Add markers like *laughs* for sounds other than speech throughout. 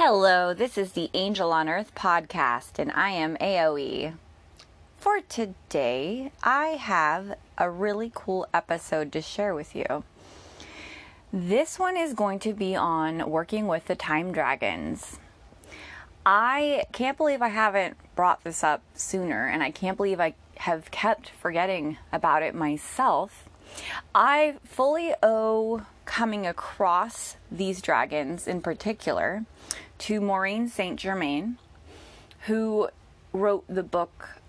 Hello, this is the Angel on Earth podcast, and I am AOE. For today, I have a really cool episode to share with you. This one is going to be on working with the time dragons. I can't believe I haven't brought this up sooner, and I can't believe I have kept forgetting about it myself. I fully owe coming across these dragons in particular to Maureen St. Germain, who wrote the book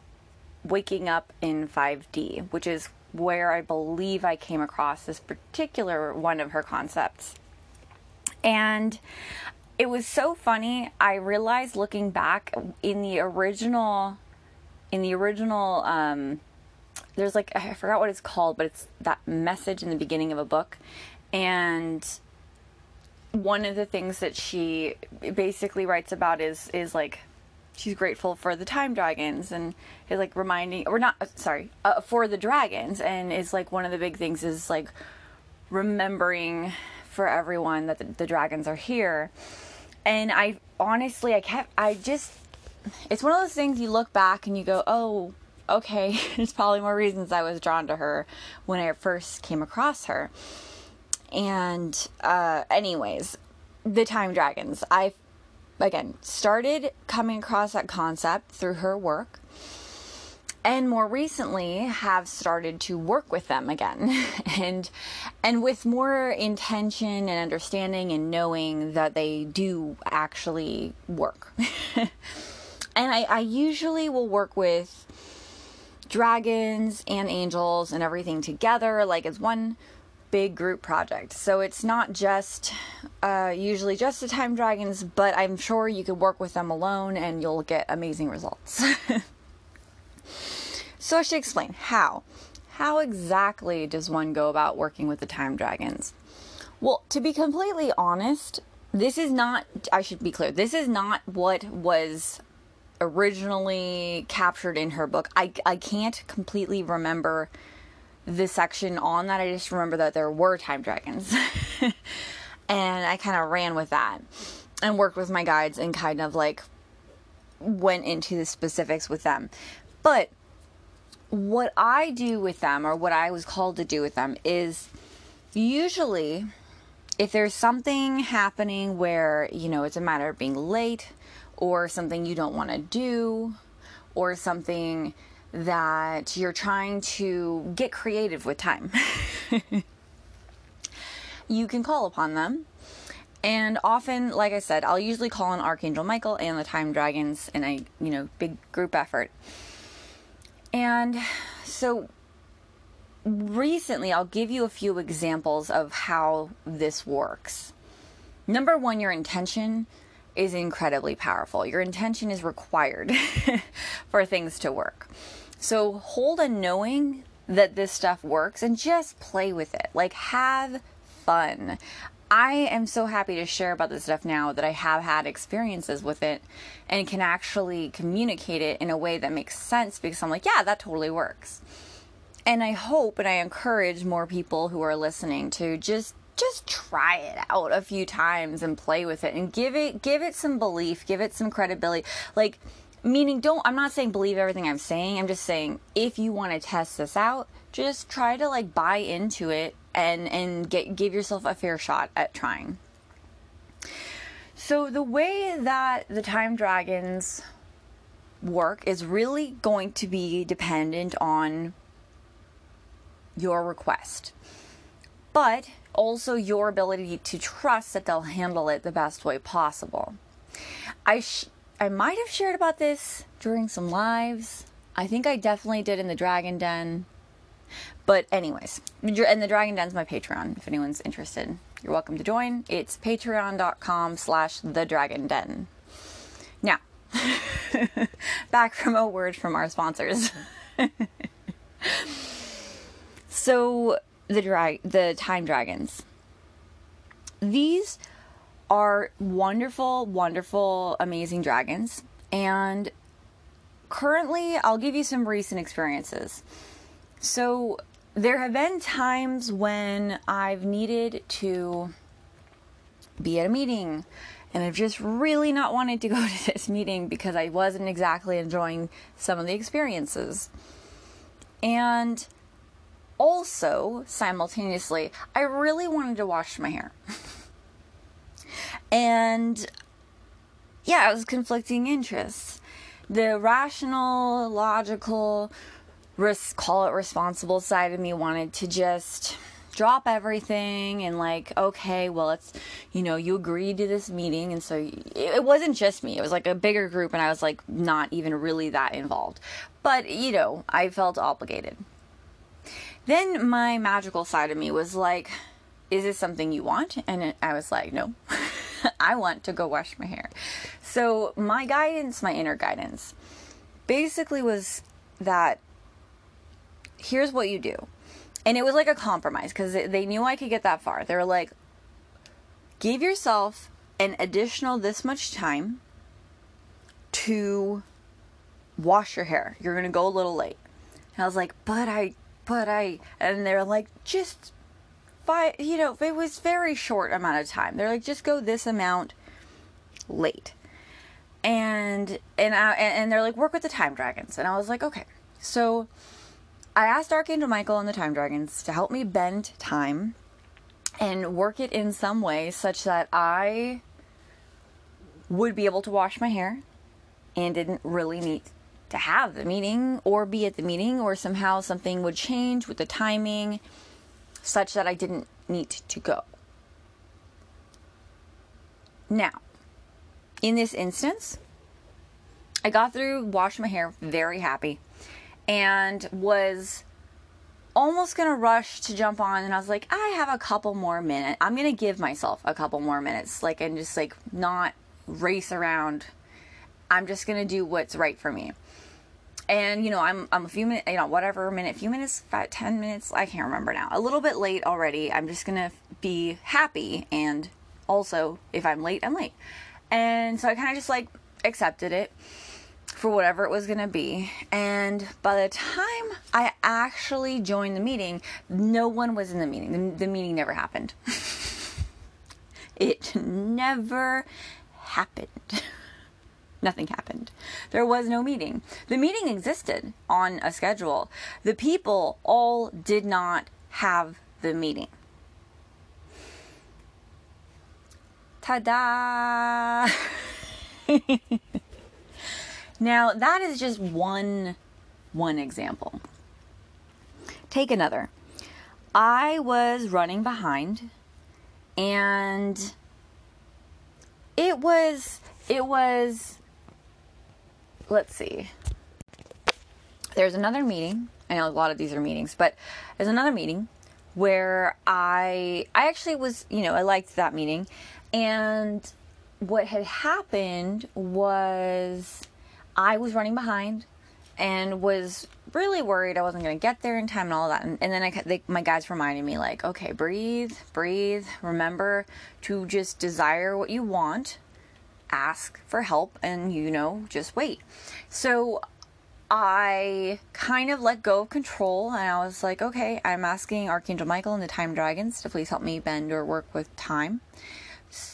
Waking Up in 5D, which is where I believe I came across this particular one of her concepts. And it was so funny. I realized looking back in the original, in the original, um, there's like, I forgot what it's called, but it's that message in the beginning of a book. And one of the things that she basically writes about is is like she's grateful for the time dragons and is like reminding or not sorry uh, for the dragons. And is like one of the big things is like remembering for everyone that the, the dragons are here. And i honestly i kept i just it's one of those things you look back and you go oh okay *laughs* there's probably more reasons i was drawn to her when i first came across her and uh, anyways, the time dragons. I again started coming across that concept through her work and more recently have started to work with them again *laughs* and and with more intention and understanding and knowing that they do actually work *laughs* and I, I usually will work with dragons and angels and everything together like as one big group project. So it's not just uh, usually just the time dragons, but I'm sure you could work with them alone and you'll get amazing results. *laughs* so I should explain how. How exactly does one go about working with the time dragons? Well, to be completely honest, this is not, I should be clear, this is not what was originally captured in her book. I, I can't completely remember the section on that. I just remember that there were time dragons. *laughs* and I kind of ran with that and worked with my guides and kind of like went into the specifics with them. But what I do with them, or what I was called to do with them, is usually if there's something happening where, you know, it's a matter of being late or something you don't want to do or something that you're trying to get creative with time. *laughs* you can call upon them. And often, like I said, I'll usually call on Archangel Michael and the Time Dragons in a, you know, big group effort. And so recently, I'll give you a few examples of how this works. Number one, your intention is incredibly powerful. Your intention is required *laughs* for things to work. So hold a knowing that this stuff works and just play with it. Like have fun. I am so happy to share about this stuff now that I have had experiences with it and can actually communicate it in a way that makes sense because I'm like, yeah, that totally works. And I hope and I encourage more people who are listening to just just try it out a few times and play with it and give it give it some belief, give it some credibility. Like meaning don't i'm not saying believe everything i'm saying. I'm just saying if you want to test this out just try to like buy into it and and get give yourself a fair shot at trying. So the way that the time dragons work is really going to be dependent on your request but also your ability to trust that they'll handle it the best way possible. I sh- I might have shared about this during some lives. I think I definitely did in the Dragon Den. But, anyways, and the Dragon Den's my Patreon if anyone's interested. You're welcome to join. It's patreon.com slash the Dragon Den. Now, *laughs* back from a word from our sponsors. *laughs* so, the drag, the time dragons. These are wonderful, wonderful, amazing dragons. And currently, I'll give you some recent experiences. So, there have been times when I've needed to be at a meeting And I've just really not wanted to go *laughs* to this meeting because I wasn't exactly enjoying some of the experiences. And also, simultaneously, I really wanted to wash my hair. *laughs* and yeah, it was conflicting interests. The rational, logical, res- call it responsible side of me wanted to just drop everything and like okay well it's you know you agreed to this meeting and so it wasn't just me. It was like a bigger group and i was like not even really that involved. But you know i felt obligated. Then my magical side of me was like is this something you want? And i was like no *laughs* *laughs* i want to go wash my hair so my guidance my inner guidance basically was that here's what you do. And it was like a compromise because they knew I could get that far. They were like, give yourself an additional this much time to wash your hair. You're going to go a little late. And I was like, but I, but I, and they're like, just five, you know, it was very short amount of time. They're like, just go this amount late. And, and I, and they're like, work with the time dragons. And I was like, okay. So I asked Archangel Michael and the Time Dragons to help me bend time and work it in some way such that I would be able to wash my hair and didn't really need to have the meeting or be at the meeting or somehow something would change with the timing such that I didn't need to go. Now, in this instance, I got through, washed my hair, very happy and was almost gonna rush to jump on and I was like, I have a couple more minutes. I'm gonna give myself a couple more minutes, like and just like not race around. I'm just gonna do what's right for me. And you know, I'm I'm a few minutes, you know, whatever minute, few minutes, five, ten minutes, I can't remember now. A little bit late already. I'm just gonna be happy, and also if I'm late, I'm late. And so I kind of just like accepted it for whatever it was going to be. And by the time I actually joined the meeting, no one was in the meeting. The, the meeting never happened. *laughs* it never happened. *laughs* Nothing happened. There was no meeting. The meeting existed on a schedule. The people all did not have the meeting. Ta da! *laughs* Now, that is just one one example. Take another. I was running behind and it was it was let's see. There's another meeting. I know a lot of these are meetings, but there's another meeting where I I actually was, you know, I liked that meeting and what had happened was I was running behind and was really worried I wasn't going to get there in time and all that. And, and then I, they, my guys reminded me, like, okay, breathe, breathe. Remember to just desire what you want, ask for help, and you know, just wait. So I kind of let go of control and I was like, okay, I'm asking Archangel Michael and the Time Dragons to please help me bend or work with time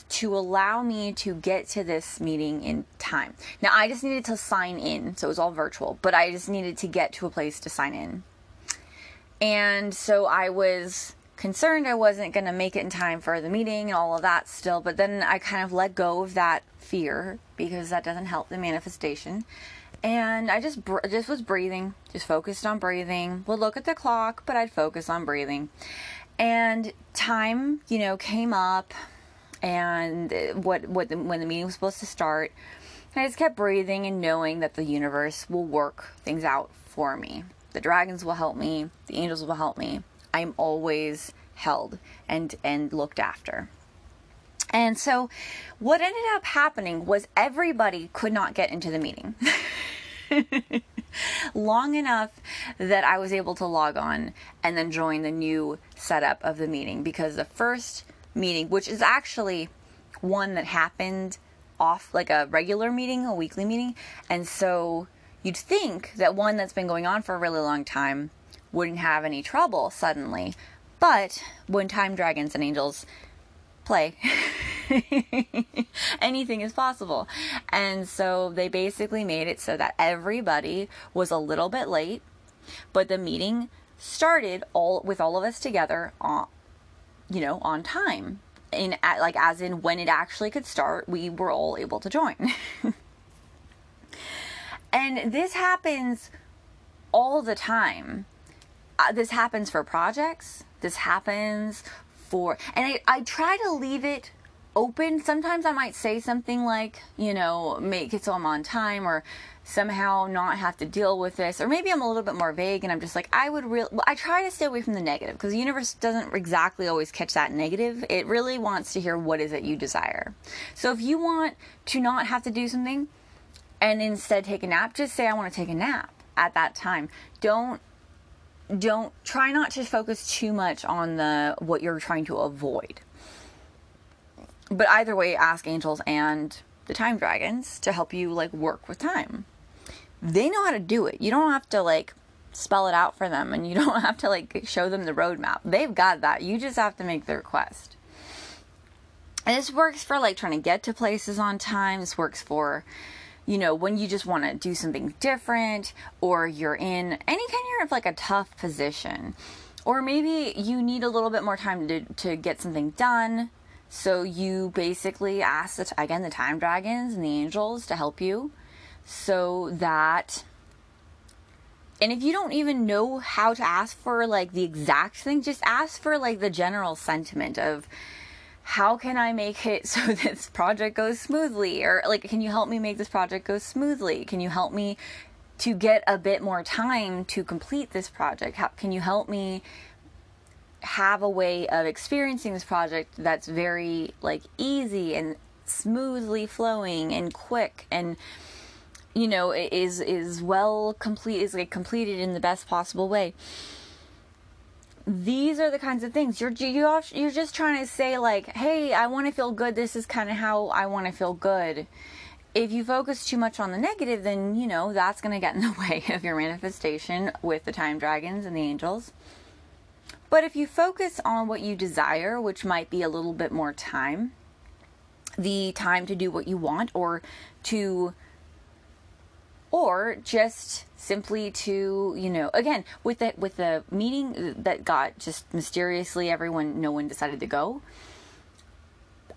to allow me to get to this meeting in time. Now, I just needed to sign in, so it was all virtual, but I just needed to get to a place to sign in. And so I was concerned I wasn't going to make it in time for the meeting and all of that still, but then I kind of let go of that fear because that doesn't help the manifestation. And I just just was breathing, just focused on breathing. Would look at the clock, but I'd focus on breathing. And time, you know, came up and uh, what what the, when the meeting was supposed to start. I just kept breathing and knowing that the universe will work things out for me. The dragons will help me. The angels will help me. I'm always held and and looked after. And so what ended up happening was everybody could not get into the meeting. *laughs* long enough that I was able to log on and then join the new setup of the meeting because the first meeting, which is actually one that happened off like a regular meeting, a weekly meeting. And so you'd think that one that's been going on for a really long time wouldn't have any trouble suddenly. But when time dragons and angels play, *laughs* Anything is possible. And so they basically made it so that everybody was a little bit late, but the meeting started all with all of us together on you know, on time. In like as in when it actually could start, we were all able to join. *laughs* and this happens all the time. Uh, this happens for projects. This happens for, and I, I try to leave it open. Sometimes I might say something like, you know, make it so I'm on time or somehow not have to deal with this. Or maybe I'm a little bit more vague and I'm just like, I would really, well, I try to stay away from the negative because the universe doesn't exactly always catch that negative. It really wants to hear what is it you desire. So if you want to not have to do something and instead take a nap, just say, I want to take a nap at that time. Don't don't try not to focus too much on the what you're trying to avoid but either way, ask angels and the time dragons to help you like work with time. They know how to do it. You don't have to like spell it out for them and you *laughs* don't have to like show them the roadmap. They've got that. You just have to make the request. And this works for like trying to get to places on time. This works for, you know, when you just want to do something different or you're in any kind of like a tough position. Or maybe you need a little bit more time to, to get something done so you basically ask the, again the time dragons and the angels to help you so that and if you don't even know how to ask for like the exact thing, just ask for like the general sentiment of how can I make it *laughs* so this project goes smoothly? Or like, can you help me make this project go smoothly? Can you help me to get a bit more time to complete this project? How can you help me have a way of experiencing this project that's very like easy and smoothly flowing and quick and you know is is well complete is like completed in the best possible way these are the kinds of things. You're you you're just trying to say like hey i want to feel good. This is kind of how i want to feel good. If you focus too much on the negative then you know that's going to get in the *laughs* way of your manifestation with the time dragons and the angels. But if you focus on what you desire, which might be a little bit more time, the time to do what you want or to or just simply to you know again with the with the meeting that got just mysteriously everyone no one decided to go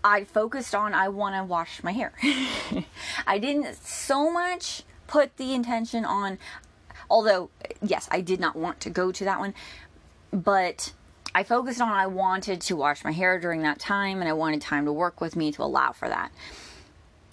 i focused on i want to wash my hair. *laughs* I didn't so much put the intention on although yes i did not want to go to that one but I focused on I wanted to wash my hair during that time and I wanted time to work with me to allow for that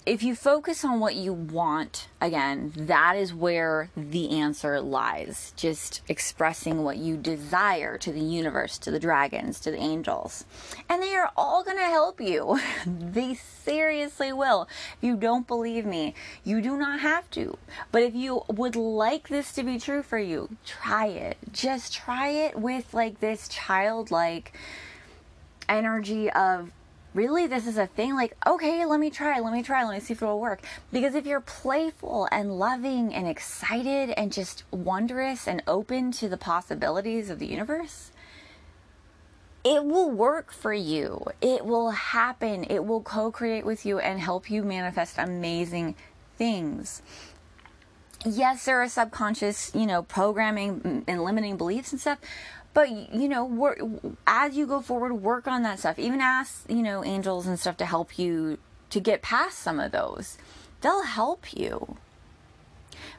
if you focus on what you want, again, that is where the answer lies. Just expressing what you desire to the universe, to the dragons, to the angels. And they are all going to help you. *laughs* they seriously will. If you don't believe me, you do not have to. But if you would like this to be true for you, try it. Just try it with like this childlike energy of really this is a thing like okay let me try let me try let me see if it'll work. Because if you're playful and loving and excited and just wondrous and open to the possibilities of the universe it will work for you. It will happen. It will co-create with you and help you manifest amazing things. Yes there are subconscious you know programming and limiting beliefs and stuff but you know work, as you go forward work on that stuff. Even ask you know angels and stuff to help you to get past some of those. They'll help you.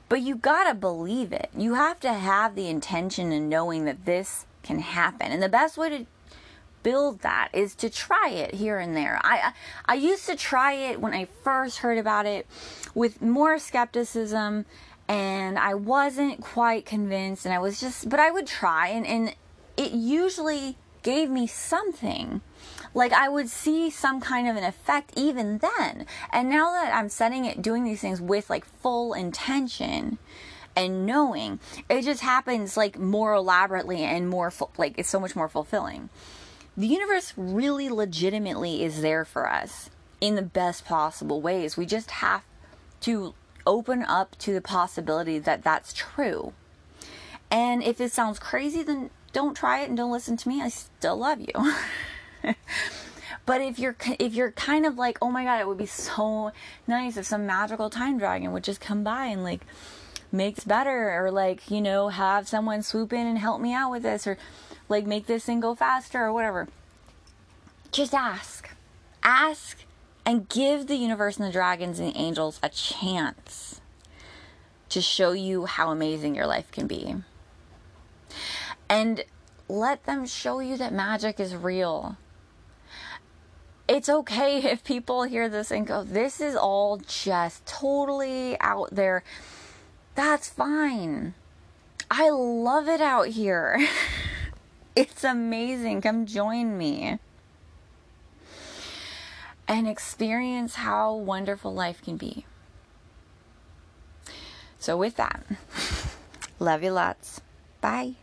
But you gotta believe it. You have to have the intention and knowing that this can happen. And the best way to build that is to try it here and there. I I used to try it when I first heard about it with more skepticism and I wasn't quite convinced and I was just but I would try and and it usually gave me something. Like I would see some kind of an effect even then. And now that I'm setting it, doing these things with like full intention and knowing, it just happens like more elaborately and more, like it's so much more fulfilling. The universe really legitimately is there for us in the best possible ways. We just have to open up to the possibility that that's true. And if it sounds crazy, then don't try it and don't listen to me. I still love you. *laughs* But if you're if you're kind of like, oh my god, it would be so nice if some magical time dragon would just come by and like makes better or like you know have someone swoop in and help me out with this or like make this thing go faster or whatever just ask ask and give the universe and the dragons and the angels a chance to show you how amazing your life can be and let them show you that magic is real it's okay *laughs* if people hear this and go, this is all just totally out there that's fine. I love it out here. *laughs* it's amazing. Come join me and experience how wonderful life can be. So, with that, *laughs* love you lots. Bye.